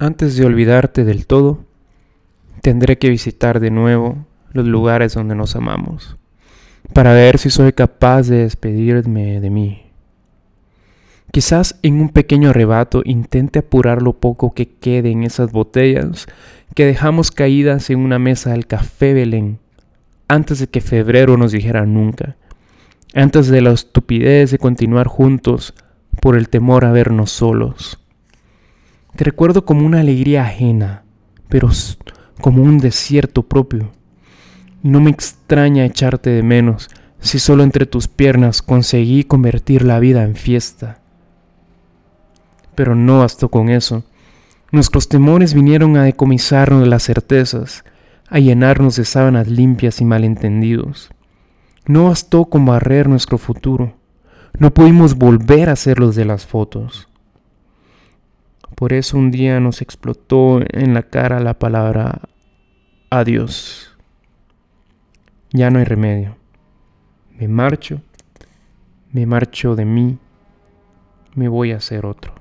Antes de olvidarte del todo, tendré que visitar de nuevo los lugares donde nos amamos, para ver si soy capaz de despedirme de mí. Quizás en un pequeño arrebato intente apurar lo poco que quede en esas botellas que dejamos caídas en una mesa del café Belén, antes de que febrero nos dijera nunca, antes de la estupidez de continuar juntos por el temor a vernos solos. Te recuerdo como una alegría ajena, pero como un desierto propio. No me extraña echarte de menos si solo entre tus piernas conseguí convertir la vida en fiesta. Pero no bastó con eso. Nuestros temores vinieron a decomisarnos de las certezas, a llenarnos de sábanas limpias y malentendidos. No bastó con barrer nuestro futuro. No pudimos volver a ser los de las fotos. Por eso un día nos explotó en la cara la palabra adiós. Ya no hay remedio. Me marcho, me marcho de mí, me voy a hacer otro.